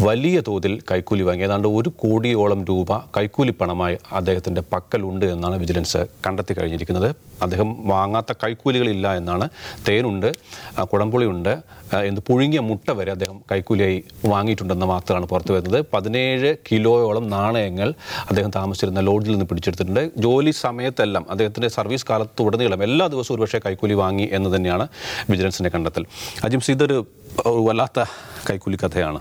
വലിയ തോതിൽ കൈക്കൂലി വാങ്ങി. ഏതാണ്ട് ഒരു കോടിയോളം രൂപ കൈക്കൂലി പണമായി അദ്ദേഹത്തിന്റെ പക്കലുണ്ട് എന്നാണ് വിജിലൻസ് കണ്ടെത്തി കഴിഞ്ഞിരിക്കുന്നത്. അദ്ദേഹം വാങ്ങാത്ത കൈക്കൂലികളില്ല എന്നാണ്. തേനുണ്ട് കുടംപുളിയുണ്ട് എന്ത് പുഴുങ്ങിയ മുട്ട വരെ അദ്ദേഹം കൈക്കൂലിയായി വാങ്ങിയിട്ടുണ്ടെന്ന വാർത്തകളാണ് പുറത്തു വരുന്നത്. പതിനേഴ് കിലോയോളം നാണയങ്ങൾ അദ്ദേഹം താമസിച്ചിരുന്ന ലോഡിൽ നിന്ന് പിടിച്ചെടുത്തിട്ടുണ്ട്. ജോലി സമയത്തെല്ലാം അദ്ദേഹത്തിന്റെ സർവീസ് കാലത്ത് ഉടനീളം എല്ലാ ദിവസവും ഒരുപക്ഷെ കൈക്കൂലി വാങ്ങി എന്ന് തന്നെയാണ് വിജിലൻസിന്റെ കണ്ടെത്തൽ. അജിംസ് ഇതൊരു വല്ലാത്ത കൈക്കൂലി കഥയാണ്.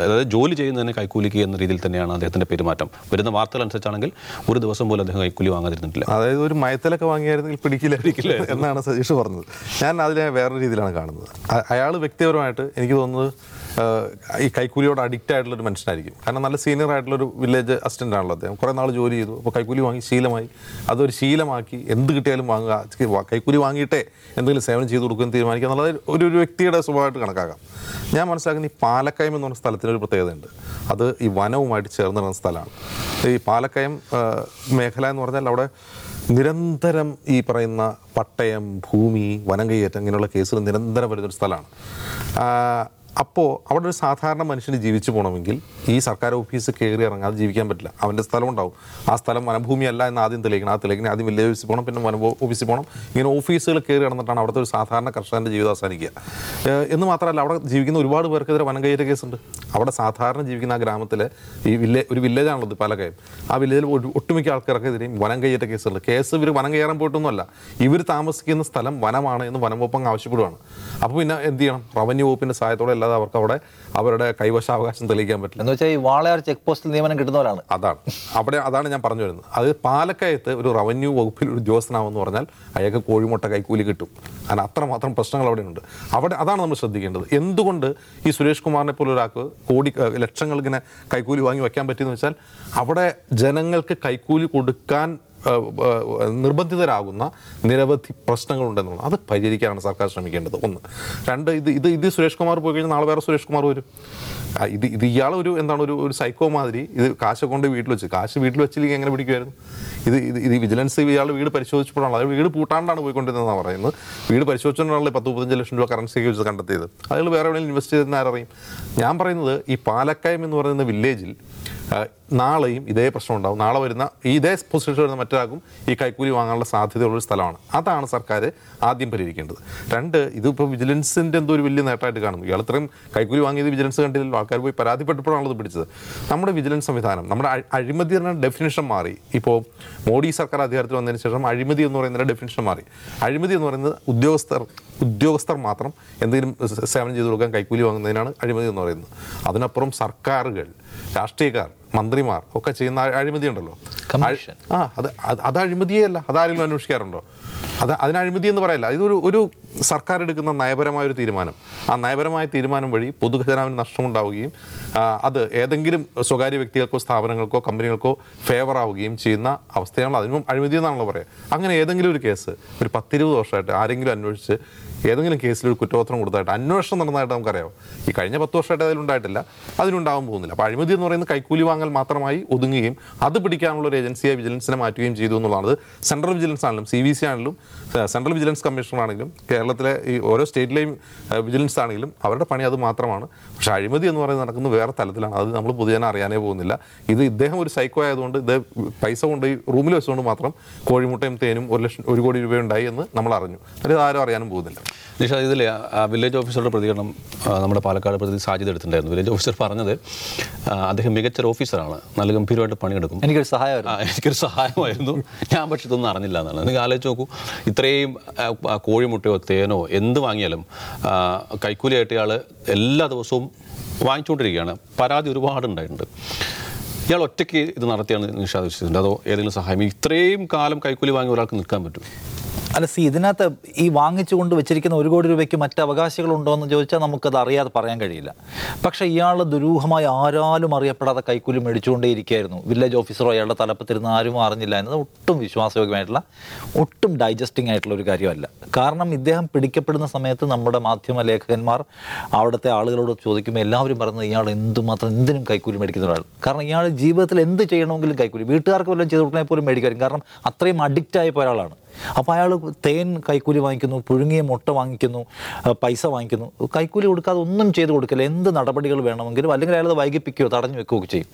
അതായത് ജോലി ചെയ്യുന്നതിന് കൈക്കൂലിക്ക് എന്ന രീതിയിൽ തന്നെയാണ് അദ്ദേഹത്തിന്റെ പെരുമാറ്റം. വരുന്ന വാർത്തകൾ അനുസരിച്ചാണെങ്കിൽ ഒരു ദിവസം പോലും അദ്ദേഹം കൈക്കൂലി വാങ്ങാതിരുന്നിട്ടില്ല. അതായത് ഒരു മയത്തിലൊക്കെ വാങ്ങിയായിരുന്നെങ്കിൽ പിടിക്കില്ല. എന്നാണ് സജീഷ് പറഞ്ഞത്. ഞാൻ അതിനെ വേറൊരു രീതിയിലാണ് കാണുന്നത്. അയാൾ വ്യക്തിപരമായിട്ട് എനിക്ക് തോന്നുന്നത് ഈ കൈക്കൂലിയോട് അഡിക്റ്റ് ആയിട്ടുള്ള ഒരു മനുഷ്യനായിരിക്കും. കാരണം നല്ല സീനിയർ ആയിട്ടുള്ള ഒരു വില്ലേജ് അസിസ്റ്റന്റ് ആണല്ലോ അദ്ദേഹം. കുറേ നാൾ ജോലി ചെയ്തു. അപ്പോൾ കൈക്കൂലി വാങ്ങി ശീലമായി. അതൊരു ശീലമാക്കി എന്ത് കിട്ടിയാലും വാങ്ങുക. കൈക്കൂലി വാങ്ങിയിട്ടേ എന്തെങ്കിലും സേവനം ചെയ്തു കൊടുക്കുമെന്ന് തീരുമാനിക്കുക എന്നുള്ളത് ഒരു ഒരു വ്യക്തിയുടെ സ്വഭാവമായിട്ട് കണക്കാക്കാം. ഞാൻ മനസ്സിലാക്കുന്ന ഈ പാലക്കയം എന്ന് പറഞ്ഞ സ്ഥലത്തിന് ഒരു പ്രത്യേകതയുണ്ട്. അത് ഈ വനവുമായിട്ട് ചേർന്ന് കിടന്ന സ്ഥലമാണ്. ഈ പാലക്കയം മേഖല എന്ന് പറഞ്ഞാൽ അവിടെ നിരന്തരം ഈ പറയുന്ന പട്ടയം ഭൂമി വനം കയ്യേറ്റം ഇങ്ങനെയുള്ള കേസുകൾ നിരന്തരം വരുന്നൊരു സ്ഥലമാണ്. അപ്പോൾ അവിടെ ഒരു സാധാരണ മനുഷ്യന് ജീവിച്ചു പോകണമെങ്കിൽ ഈ സർക്കാർ ഓഫീസ് കയറി ഇറങ്ങാതെ ജീവിക്കാൻ പറ്റില്ല. അവന്റെ സ്ഥലം ഉണ്ടാവും ആ സ്ഥലം വനഭൂമി അല്ല എന്ന് ആദ്യം തെളിയിക്കണം. ആ തെളിയിക്കണം ആദ്യം വില്ലേജ് ഓഫീസിൽ പോകണം. പിന്നെ വന ഓഫീസിൽ പോകണം. ഇങ്ങനെ ഓഫീസുകൾ കയറി നടന്നിട്ടാണ് അവിടുത്തെ ഒരു സാധാരണ കർഷകന്റെ ജീവിതം അവസാനിക്കുക. എന്ന് മാത്രമല്ല അവിടെ ജീവിക്കുന്ന ഒരുപാട് പേർക്കെതിരെ വനം കയ്യേറ്റ കേസുണ്ട്. അവിടെ സാധാരണ ജീവിക്കുന്ന ആ ഗ്രാമത്തിൽ ഈ വില്ലേ ഒരു വില്ലേജാണുള്ളത് പാലക്കയം ആ വില്ലേജിൽ ഒട്ടുമിക്ക ആൾക്കാർക്കെതിരെയും വനം കയ്യേറ്റ കേസുണ്ട്. കേസ് ഇവർ വനം കയറാൻ പോയിട്ടൊന്നുമല്ല. ഇവർ താമസിക്കുന്ന സ്ഥലം വനമാണ് എന്ന് വനം വകുപ്പ് ആവശ്യപ്പെടുകയാണ് അപ്പോൾ പിന്നെ എന്ത് ചെയ്യണം? റവന്യൂ വകുപ്പിന്റെ സഹായത്തോടെ അല്ലാതെ അവർക്ക് അവിടെ അവരുടെ കൈവശാവകാശം തെളിയിക്കാൻ പറ്റില്ല. എന്ന് വെച്ചാൽ ഈ വാളയാർ ചെക്ക് പോസ്റ്റിൽ നിയമനം കിട്ടുന്നവരാണ്. അതാണ്. അവിടെ അതാണ് ഞാൻ പറഞ്ഞു വരുന്നത്. അത് പാലക്കയത്ത് ഒരു റവന്യൂ വകുപ്പിൽ ഒരു ഉദ്യോഗസ്ഥനാവെന്ന് പറഞ്ഞാൽ അയാൾക്ക് കോഴിമുട്ട കൈക്കൂലി കിട്ടും. അങ്ങനെ അത്രമാത്രം പ്രശ്നങ്ങൾ അവിടെ ഉണ്ട്. അവിടെ അതാണ് നമ്മൾ ശ്രദ്ധിക്കേണ്ടത്. എന്തുകൊണ്ട് ഈ സുരേഷ് കുമാറിനെ പോലെ ഒരാൾക്ക് കോടി ലക്ഷങ്ങൾ ഇങ്ങനെ കൈക്കൂലി വാങ്ങി വയ്ക്കാൻ പറ്റിയെന്ന് വെച്ചാൽ അവിടെ ജനങ്ങൾക്ക് കൈക്കൂലി കൊടുക്കാൻ നിർബന്ധിതരാകുന്ന നിരവധി പ്രശ്നങ്ങളുണ്ടെന്നുള്ളത് അത് പരിഹരിക്കാനാണ് സർക്കാർ ശ്രമിക്കേണ്ടത്. ഒന്ന്. രണ്ട് ഇത് ഇത് ഇത് സുരേഷ് കുമാർ പോയി കഴിഞ്ഞാൽ നാളെ വേറെ സുരേഷ് കുമാർ വരും. ഇത് ഇത് ഇയാൾ ഒരു എന്താണ് ഒരു ഒരു സൈക്കോ മാതിരി ഇത് കാശ് കൊണ്ട് വീട്ടിൽ വെച്ച് കാശ് വീട്ടിൽ വെച്ചില്ലെങ്കിൽ എങ്ങനെ പിടിക്കുമായിരുന്നു? ഇത് ഇത് ഇത് വിജിലൻസ് ഇയാൾ വീട് പരിശോധിച്ചപ്പോഴാണ് അത് വീട് പൂട്ടാണ്ടാണ് പോയിക്കൊണ്ടിരുന്നതെന്ന് പറയുന്നത്. വീട് പരിശോധിച്ചുകൊണ്ടാണല്ലോ പത്ത് മുപ്പത്തഞ്ച് ലക്ഷം രൂപ കറൻസിയൊക്കെ വെച്ച് കണ്ടെത്തിയത്. അയാൾ വേറെ എവിടെയെങ്കിലും ഇൻവെസ്റ്റ് ചെയ്തെന്ന് ആരറിയും? ഞാൻ പറയുന്നത് ഈ പാലക്കയം എന്ന് പറയുന്ന വില്ലേജിൽ നാളെയും ഇതേ പ്രശ്നം ഉണ്ടാവും. നാളെ വരുന്ന ഇതേ പൊസിഷൻ വരുന്ന മറ്റൊരാൾക്കും ഈ കൈക്കൂലി വാങ്ങാനുള്ള സാധ്യതയുള്ളൊരു സ്ഥലമാണ്. അതാണ് സർക്കാർ ആദ്യം പരിഹരിക്കേണ്ടത്. രണ്ട് ഇതിപ്പോൾ വിജിലൻസിന്റെ എന്തോ ഒരു വലിയ നേട്ടമായിട്ട് കാണുന്നു. ഇയാൾ ഇത്രയും കൈക്കൂലി വാങ്ങിയത് വിജിലൻസ് കണ്ടില്ലല്ലോ. ആൾക്കാർ പോയി പരാതിപ്പെട്ടപ്പോഴാണ് അത് പിടിച്ചത്. നമ്മുടെ വിജിലൻസ് സംവിധാനം നമ്മുടെ അഴിമതി എന്ന ഡെഫിനേഷൻ മാറി. ഇപ്പോൾ മോഡി സർക്കാർ അധികാരത്തിൽ വന്നതിന് ശേഷം അഴിമതി എന്ന് പറയുന്ന ഡെഫിനേഷൻ മാറി. അഴിമതി എന്ന് പറയുന്നത് ഉദ്യോഗസ്ഥർ ഉദ്യോഗസ്ഥർ മാത്രം എന്തെങ്കിലും സേവനം ചെയ്തു കൊടുക്കാൻ കൈക്കൂലി വാങ്ങുന്നതിനാണ് അഴിമതി എന്ന് പറയുന്നത്. അതിനപ്പുറം സർക്കാരുകൾ രാഷ്ട്രീയക്കാർ മന്ത്രിമാർ ഒക്കെ ചെയ്യുന്ന അഴിമതി ഉണ്ടല്ലോ. ആ അത് അത് അത് അഴിമതിയേ അല്ല. അതാരെങ്കിലും അന്വേഷിക്കാറുണ്ടോ? അത് അതിന് അഴിമതി എന്ന് പറയല്ല. ഇതൊരു ഒരു സർക്കാർ എടുക്കുന്ന നയപരമായ ഒരു തീരുമാനം. ആ നയപരമായ തീരുമാനം വഴി പൊതുഖജനാവിന് നഷ്ടമുണ്ടാവുകയും അത് ഏതെങ്കിലും സ്വകാര്യ വ്യക്തികൾക്കോ സ്ഥാപനങ്ങൾക്കോ കമ്പനികൾക്കോ ഫേവർ ആവുകയും ചെയ്യുന്ന അവസ്ഥയാണ് അതിനും അഴിമതി എന്നാണല്ലോ പറയുക. അങ്ങനെ ഏതെങ്കിലും ഒരു കേസ് ഒരു പത്തിരുപത് വർഷമായിട്ട് ആരെങ്കിലും അന്വേഷിച്ച് ഏതെങ്കിലും കേസിൽ ഒരു കുറ്റപത്രം കൊടുത്തായിട്ട് അന്വേഷണം നടന്നതായിട്ട് നമുക്കറിയാം. ഈ കഴിഞ്ഞ പത്ത് വർഷമായിട്ട് അതിലുണ്ടായിട്ടില്ല അതിനുണ്ടാവാൻ പോകുന്നില്ല. അപ്പോൾ അഴിമതി എന്ന് പറയുന്നത് കൈക്കൂലി വാങ്ങൽ മാത്രമായി ഒതുങ്ങുകയും അത് പിടിക്കാനുള്ള ഒരു ഏജൻസിയെ വിജിലൻസിനെ മാറ്റുകയും ചെയ്തു എന്നുള്ളതാണ്. സെൻട്രൽ വിജിലൻസ് ആണെങ്കിലും സി വി സി ആണെങ്കിലും സെൻട്രൽ വിജിലൻസ് കമ്മീഷണർ ആണെങ്കിലും കേരളത്തിലെ ഈ ഓരോ സ്റ്റേറ്റിലെയും വിജിലൻസ് ആണെങ്കിലും അവരുടെ പണി അത് മാത്രമാണ്. പക്ഷേ അഴിമതി എന്ന് പറയുന്നത് നടക്കുന്നത് വേറെ തലത്തിലാണ്. അത് നമ്മൾ പൊതുജനം അറിയാനേ പോകുന്നില്ല. ഇത് ഇദ്ദേഹം ഒരു സൈക്കോ ആയതുകൊണ്ട് ഇത് പൈസ കൊണ്ട് ഈ റൂമിൽ വെച്ചുകൊണ്ട് മാത്രം കോഴിമുട്ടയും തേനും ഒരു ലക്ഷം ഒരു കോടി രൂപയുണ്ടായി എന്ന് നമ്മൾ അറിഞ്ഞു. അത് ആരും അറിയാനും പോകുന്നില്ല. നിഷ ഇതിൽ വില്ലേജ് ഓഫീസറുടെ പ്രതികരണം നമ്മുടെ പാലക്കാട് പ്രതി സാധ്യത എടുത്തിട്ടുണ്ടായിരുന്നു. വില്ലേജ് ഓഫീസർ പറഞ്ഞത് അദ്ദേഹം മികച്ചൊരു ഓഫീസറാണ് നല്ല ഗംഭീരമായിട്ട് പണിയെടുക്കും. എനിക്കൊരു സഹായമായിരുന്നു. ആ, എനിക്കൊരു സഹായമായിരുന്നു. ഞാൻ പക്ഷെ ഇതൊന്നും അറിഞ്ഞില്ല എന്നാണ്. നിങ്ങൾ ആലോചിച്ച് നോക്കൂ ഇത്രയും കോഴിമുട്ടയോ തേനോ എന്ത് വാങ്ങിയാലും കൈക്കൂലിയായിട്ട് ഇയാൾ എല്ലാ ദിവസവും വാങ്ങിച്ചുകൊണ്ടിരിക്കുകയാണ്. പരാതി ഒരുപാട് ഉണ്ടായിട്ടുണ്ട്. ഇയാൾ ഒറ്റയ്ക്ക് ഇത് നടത്തിയാണ് നിഷാദ് വിശ്വസിച്ചിട്ടുണ്ട്. അതോ ഏതെങ്കിലും സഹായം? ഇത്രയും കാലം കൈക്കൂലി വാങ്ങി ഒരാൾക്ക് നിൽക്കാൻ പറ്റും? അല്ല സി ഇതിനകത്ത് ഈ വാങ്ങിച്ചു കൊണ്ട് വെച്ചിരിക്കുന്ന ഒരു കോടി രൂപയ്ക്ക് മറ്റ് അവകാശികളുണ്ടോ എന്ന് ചോദിച്ചാൽ നമുക്കത് അറിയാതെ പറയാൻ കഴിയില്ല. പക്ഷേ ഇയാൾ ദുരൂഹമായി ആരാലും അറിയപ്പെടാതെ കൈക്കൂലി മേടിച്ചുകൊണ്ടേ മേടിച്ചുകൊണ്ടേയിരിക്കുകയായിരുന്നു വില്ലേജ് ഓഫീസറോ അയാളുടെ തലപ്പത്തിരുന്ന് ആരും അറിഞ്ഞില്ല എന്നത് ഒട്ടും വിശ്വാസയോഗ്യമായിട്ടുള്ള ഒട്ടും ഡൈജസ്റ്റിംഗ് ആയിട്ടുള്ള ഒരു കാര്യമല്ല. കാരണം ഇദ്ദേഹം പിടിക്കപ്പെടുന്ന സമയത്ത് നമ്മുടെ മാധ്യമ ലേഖകന്മാർ അവിടുത്തെ ആളുകളോട് ചോദിക്കുമ്പോൾ എല്ലാവരും പറയുന്നത് ഇയാൾ എന്തുമാത്രം എന്തിനും കൈക്കൂലി മേടിക്കുന്ന ഒരാൾ. കാരണം ഇയാൾ ജീവിതത്തിൽ എന്ത് ചെയ്യണമെങ്കിലും കൈക്കൂലി. വീട്ടുകാർക്ക് വല്ലതും ചെയ്ത് കൊടുക്കണേ പോലും കാരണം അത്രയും അഡിക്റ്റ് ആയപ്പോൾ ഒരാളാണ്. അപ്പോൾ അയാൾ തേൻ കൈക്കൂലി വാങ്ങിക്കുന്നു പുഴുങ്ങിയ മുട്ട വാങ്ങിക്കുന്നു പൈസ വാങ്ങിക്കുന്നു. കൈക്കൂലി കൊടുക്കാതെ ഒന്നും ചെയ്ത് കൊടുക്കില്ല. എന്ത് നടപടികൾ വേണമെങ്കിലും അല്ലെങ്കിൽ അയാൾ വൈകിപ്പിക്കുകയോ തടഞ്ഞു വെക്കുകയോ ചെയ്യും.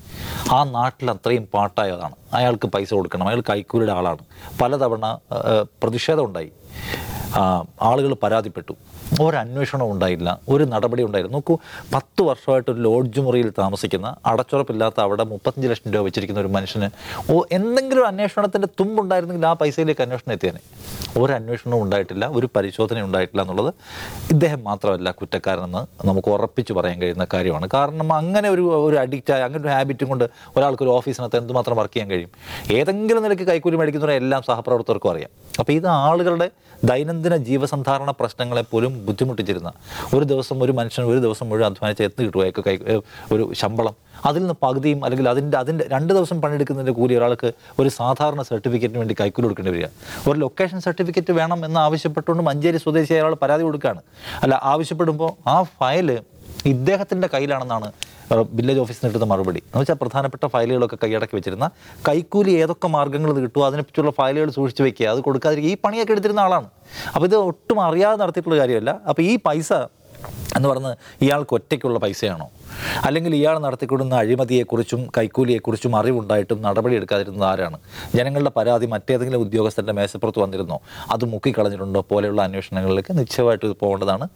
ആ നാട്ടിൽ അത്രയും പാട്ടായതാണ്. അയാൾക്ക് പൈസ കൊടുക്കണം. അയാൾ കൈക്കൂലിയുടെ ആളാണ്. പലതവണ പ്രതിഷേധമുണ്ടായി ആളുകൾ പരാതിപ്പെട്ടു. ഒരന്വേഷണവും ഉണ്ടായില്ല ഒരു നടപടി ഉണ്ടായില്ല. നോക്കൂ പത്ത് വർഷമായിട്ട് ഒരു ലോഡ്ജ് മുറിയിൽ താമസിക്കുന്ന അടച്ചുറപ്പില്ലാത്ത അവിടെ മുപ്പത്തഞ്ച് ലക്ഷം രൂപ വെച്ചിരിക്കുന്ന ഒരു മനുഷ്യന് ഓ എന്തെങ്കിലും ഒരു അന്വേഷണത്തിന്റെ തുമ്പുണ്ടായിരുന്നെങ്കിൽ ആ പൈസയിലേക്ക് അന്വേഷണം എത്തിയേനെ. ഒരു അന്വേഷണവും ഉണ്ടായിട്ടില്ല ഒരു പരിശോധന ഉണ്ടായിട്ടില്ല എന്നുള്ളത് ഇദ്ദേഹം മാത്രമല്ല കുറ്റക്കാരനെന്ന് നമുക്ക് ഉറപ്പിച്ച് പറയാൻ കഴിയുന്ന കാര്യമാണ്. കാരണം അങ്ങനെ ഒരു ഒരു അഡിക്റ്റായ അങ്ങനെ ഒരു ഹാബിറ്റും കൊണ്ട് ഒരാൾക്ക് ഒരു ഓഫീസിനകത്ത് എന്തുമാത്രം വർക്ക് ചെയ്യാൻ കഴിയും? ഏതെങ്കിലും നിലയ്ക്ക് കൈക്കൂലി മേടിക്കുന്നവരെ എല്ലാം സഹപ്രവർത്തകർക്കും അറിയാം. അപ്പോൾ ഇത് ആളുകളുടെ ദൈനംദിന ജീവസന്ധാരണ പ്രശ്നങ്ങളെ പോലും ബുദ്ധിമുട്ടിച്ചിരുന്ന. ഒരു ദിവസം ഒരു മനുഷ്യൻ ഒരു ദിവസം മുഴുവൻ അധ്വാനിച്ച് എത്തി കിട്ടുക അയാൾക്ക് കൈ ഒരു ശമ്പളം. അതിൽ നിന്ന് പകുതിയും അല്ലെങ്കിൽ അതിന്റെ അതിന്റെ രണ്ട് ദിവസം പണിയെടുക്കുന്നതിന്റെ കൂലി ഒരാൾക്ക് ഒരു സാധാരണ സർട്ടിഫിക്കറ്റിന് വേണ്ടി കൈക്കൂലി കൊടുക്കേണ്ടി വരിക. ഒരു ലൊക്കേഷൻ സർട്ടിഫിക്കറ്റ് വേണം എന്ന് ആവശ്യപ്പെട്ടുകൊണ്ട് മഞ്ചേരി സ്വദേശി അയാൾ പരാതി കൊടുക്കുകയാണ്. അല്ല ആവശ്യപ്പെടുമ്പോൾ ആ ഫയൽ ഇദ്ദേഹത്തിന്റെ കയ്യിലാണെന്നാണ് വില്ലേജ് ഓഫീസിൽ നിന്ന് കിട്ടുന്ന മറുപടി. എന്ന് വെച്ചാൽ പ്രധാനപ്പെട്ട ഫയലുകളൊക്കെ കൈയടക്കി വെച്ചിരുന്ന കൈക്കൂലി ഏതൊക്കെ മാർഗങ്ങൾ കിട്ടുമോ അതിനെപ്പറ്റിയുള്ള ഫയലുകൾ സൂക്ഷിച്ച് വെക്കുക. അത് കൊടുക്കാതിരിക്കുക. ഈ പണിയൊക്കെ എടുത്തിരുന്ന ആളാണ്. അപ്പോൾ ഇത് ഒട്ടും അറിയാതെ നടത്തിയിട്ടുള്ള കാര്യമല്ല. അപ്പോൾ ഈ പൈസ എന്ന് പറഞ്ഞ് ഇയാൾക്ക് ഒറ്റയ്ക്കുള്ള പൈസയാണോ? അല്ലെങ്കിൽ ഇയാൾ നടത്തിക്കൊടുന്ന അഴിമതിയെക്കുറിച്ചും കൈക്കൂലിയെക്കുറിച്ചും അറിവുണ്ടായിട്ടും നടപടിയെടുക്കാതിരുന്നത് ആരാണ്? ജനങ്ങളുടെ പരാതി മറ്റേതെങ്കിലും ഉദ്യോഗസ്ഥന്റെ മേശപ്പുറത്ത് വന്നിരുന്നോ? അത് മുക്കിക്കളഞ്ഞിട്ടുണ്ടോ? പോലെയുള്ള അന്വേഷണങ്ങളിലേക്ക് നിശ്ചയമായിട്ട് ഇത് പോകേണ്ടതാണ്.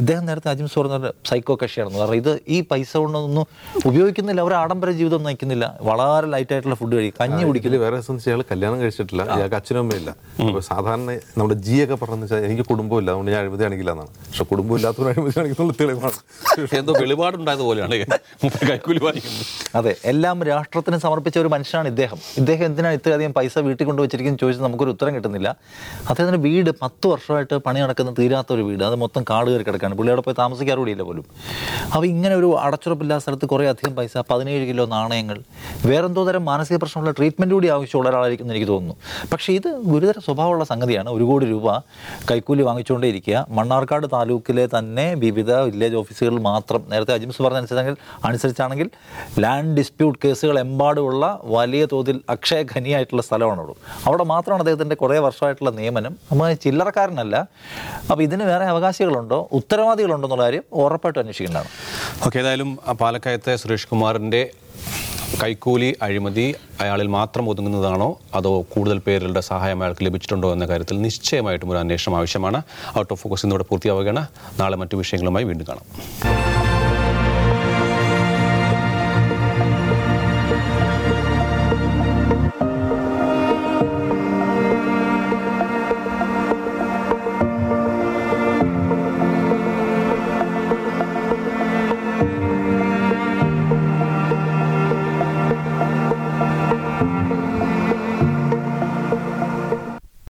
ഇദ്ദേഹം നേരത്തെ അജിം സോർ എന്നൊരു സൈക്കോ കക്ഷിയാണെന്ന് കാരണം ഇത് ഈ പൈസ കൊണ്ടൊന്നും ഉപയോഗിക്കുന്നില്ല. അവർ ആഡംബര ജീവിതം നയിക്കുന്നില്ല വളരെ ലൈറ്റായിട്ടുള്ള ഫുഡ് കഴിക്കും. കഞ്ഞി കുടിക്കില്ല. വേറെ ഇയാൾ കല്യാണം കഴിച്ചിട്ടില്ല. ഇയാൾക്ക് അച്ഛനും അമ്മയില്ല അപ്പോൾ സാധാരണ നമ്മുടെ ജി ഒക്കെ പറഞ്ഞു വെച്ചാൽ എനിക്ക് കുടുംബമില്ല. അതുകൊണ്ട് ഞാൻ അഴിമതി കാണിക്കില്ല എന്നാണ്. പക്ഷെ കുടുംബം അഴിമതി കാണിക്കുന്നുള്ള തെളിവാണ്. എന്തോ വെളിപാടുണ്ടായത് മൂപ്പര് കൈക്കൂലി വാങ്ങിക്കുന്നത് അതെ എല്ലാം രാഷ്ട്രത്തിന് സമർപ്പിച്ച ഒരു മനുഷ്യനാണ് ഇദ്ദേഹം. ഇദ്ദേഹം എന്തിനാണ് ഇത്രയധികം പൈസ വീട്ടിൽ കൊണ്ടുവച്ചിരിക്കുന്നത് ചോദിച്ചാൽ നമുക്കൊരു ഉത്തരം കിട്ടുന്നില്ല. അദ്ദേഹത്തിന്റെ വീട് പത്ത് വർഷമായിട്ട് പണി നടക്കുന്ന തീരാത്ത ഒരു വീട്. അത് മൊത്തം കാട് കയറി കിടക്കാണ് പുള്ളി അവിടെ പോയി താമസിക്കാറ് പോലും. അപ്പോൾ ഇങ്ങനെ ഒരു അടച്ചുറപ്പില്ലാത്ത സ്ഥലത്ത് കുറേ അധികം പൈസ പതിനേഴ് കിലോ നാണയങ്ങൾ വേറെന്തോ തരം മാനസിക പ്രശ്നമുള്ള ട്രീറ്റ്മെന്റ് കൂടി ആവശ്യമുള്ള ഒരാളായിരിക്കും എനിക്ക് തോന്നുന്നു. പക്ഷേ ഇത് ഗുരുതര സ്വഭാവമുള്ള സംഗതിയാണ്. ഒരു കോടി രൂപ കൈക്കൂലി വാങ്ങിച്ചുകൊണ്ടേയിരിക്കുക. മണ്ണാർക്കാട് താലൂക്കിലെ തന്നെ വിവിധ വില്ലേജ് ഓഫീസുകളിൽ മാത്രം നേരത്തെ അജിംസ് പറഞ്ഞ അനുസരിച്ചെങ്കിൽ അനുസരിച്ചാണെങ്കിൽ ലാൻഡ് ഡിസ്പ്യൂട്ട് കേസുകൾ എമ്പാടുമുള്ള വലിയ തോതിൽ അക്ഷയ ഖനിയായിട്ടുള്ള സ്ഥലമാണ് അവിടെ മാത്രമാണ് അദ്ദേഹത്തിന്റെ കുറേ വർഷമായിട്ടുള്ള നിയമനം. നമ്മൾ ചില്ലറക്കാരനല്ല. അപ്പോൾ ഇതിന് വേറെ അവകാശികളുണ്ടോ? ഉത്തരവാദികളുണ്ടോ എന്നുള്ള കാര്യം ഉറപ്പായിട്ട് അന്വേഷിക്കേണ്ടതാണ്. ഓക്കെ ഏതായാലും പാലക്കയത്തെ സുരേഷ് കുമാറിന്റെ കൈക്കൂലി അഴിമതി അയാളിൽ മാത്രം ഒതുങ്ങുന്നതാണോ? അതോ കൂടുതൽ പേരുടെ സഹായം അയാൾക്ക് ലഭിച്ചിട്ടുണ്ടോ എന്ന കാര്യത്തിൽ നിശ്ചയമായിട്ടും ഒരു അന്വേഷണം ആവശ്യമാണ്. ഔട്ട് ഓഫ് ഫോക്കസ് ഇന്നിവിടെ പൂർത്തിയാവുകയാണ്. നാളെ മറ്റു വിഷയങ്ങളുമായി വീണ്ടും കാണാം.